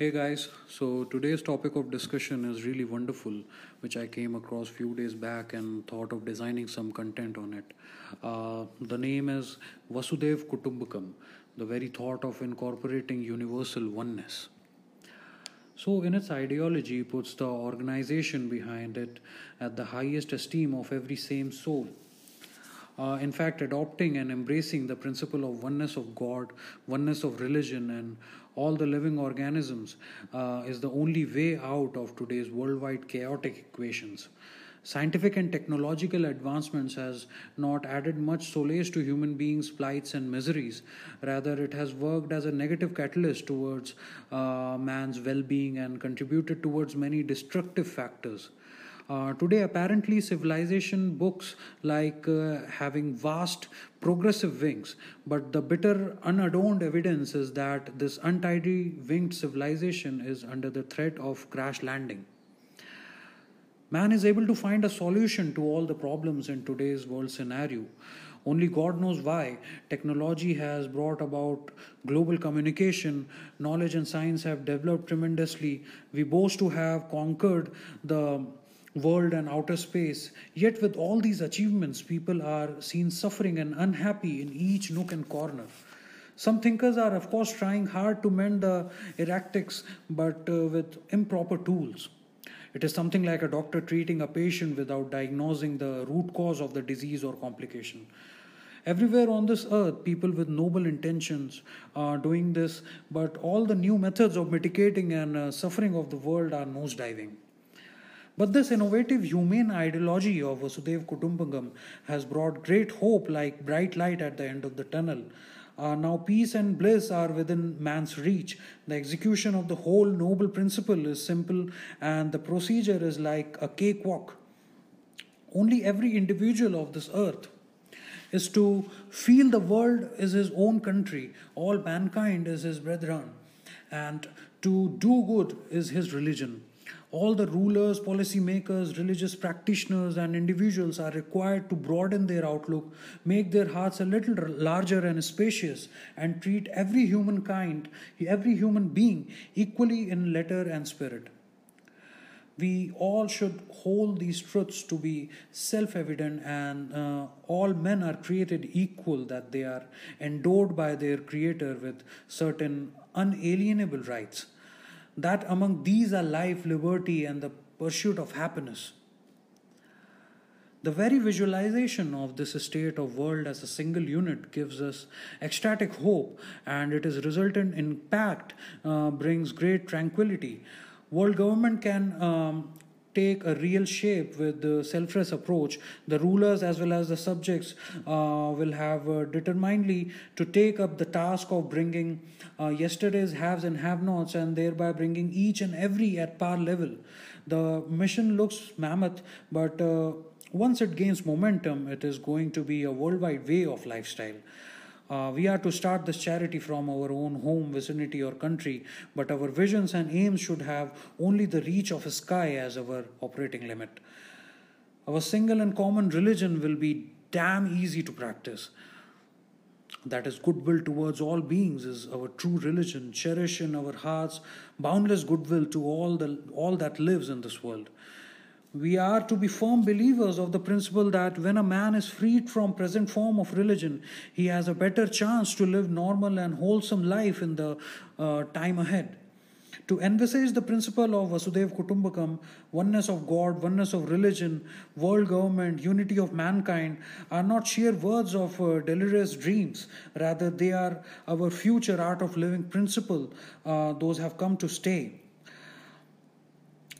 Hey guys, so today's topic of discussion is really wonderful, which I came across few days back and thought of designing some content on it. Uh, the name is Vasudhaiva Kutumbakam, the very thought of incorporating universal oneness. So, in its ideology, puts the organization behind it at the highest esteem of every same soul. Uh, in fact, adopting and embracing the principle of oneness of God, oneness of religion, and all the living organisms uh, is the only way out of today's worldwide chaotic equations. Scientific and technological advancements has not added much solace to human beings' plights and miseries. Rather, it has worked as a negative catalyst towards uh, man's well-being and contributed towards many destructive factors. Uh, today, apparently, civilization books like uh, having vast progressive wings, but the bitter, unadorned evidence is that this untidy winged civilization is under the threat of crash landing. Man is able to find a solution to all the problems in today's world scenario. Only God knows why. Technology has brought about global communication. Knowledge and science have developed tremendously. We boast to have conquered the world and outer space. Yet, with all these achievements, people are seen suffering and unhappy in each nook and corner. Some thinkers are, of course, trying hard to mend the erratics, but uh, with improper tools. It is something like a doctor treating a patient without diagnosing the root cause of the disease or complication. Everywhere on this earth, people with noble intentions are doing this, but all the new methods of mitigating and uh, suffering of the world are nosediving. But this innovative humane ideology of Vasudhaiva Kutumbakam has brought great hope like bright light at the end of the tunnel. Uh, now, peace and bliss are within man's reach. The execution of the whole noble principle is simple, and the procedure is like a cakewalk. Only every individual of this earth is to feel the world is his own country, all mankind is his brethren, and to do good is his religion. All the rulers, policymakers, religious practitioners, and individuals are required to broaden their outlook, make their hearts a little larger and spacious, and treat every humankind, every human being, equally in letter and spirit. We all should hold these truths to be self evident, and uh, all men are created equal, that they are endowed by their Creator with certain unalienable rights that among these are life, liberty, and the pursuit of happiness. The very visualization of this state of world as a single unit gives us ecstatic hope, and it is resultant impact uh, brings great tranquility. World government can um, take a real shape with the selfless approach, the rulers as well as the subjects uh, will have uh, determinedly to take up the task of bringing uh, yesterday's haves and have nots and thereby bringing each and every at par level. The mission looks mammoth, but uh, once it gains momentum, it is going to be a worldwide way of lifestyle. Uh, we are to start this charity from our own home, vicinity, or country, but our visions and aims should have only the reach of a sky as our operating limit. Our single and common religion will be damn easy to practice. That is, goodwill towards all beings is our true religion. Cherish in our hearts boundless goodwill to all, the, all that lives in this world we are to be firm believers of the principle that when a man is freed from present form of religion he has a better chance to live normal and wholesome life in the uh, time ahead to envisage the principle of Vasudhaiva Kutumbakam, oneness of God, oneness of religion, world government, unity of mankind, are not sheer words of uh, delirious dreams. Rather, they are our future art of living principle. Uh, those have come to stay.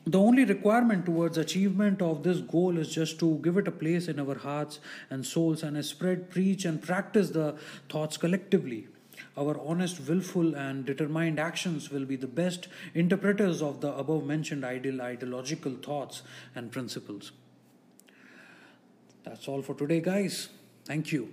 The only requirement towards achievement of this goal is just to give it a place in our hearts and souls and spread, preach, and practice the thoughts collectively. Our honest, willful, and determined actions will be the best interpreters of the above mentioned ideal ideological thoughts and principles. That's all for today, guys. Thank you.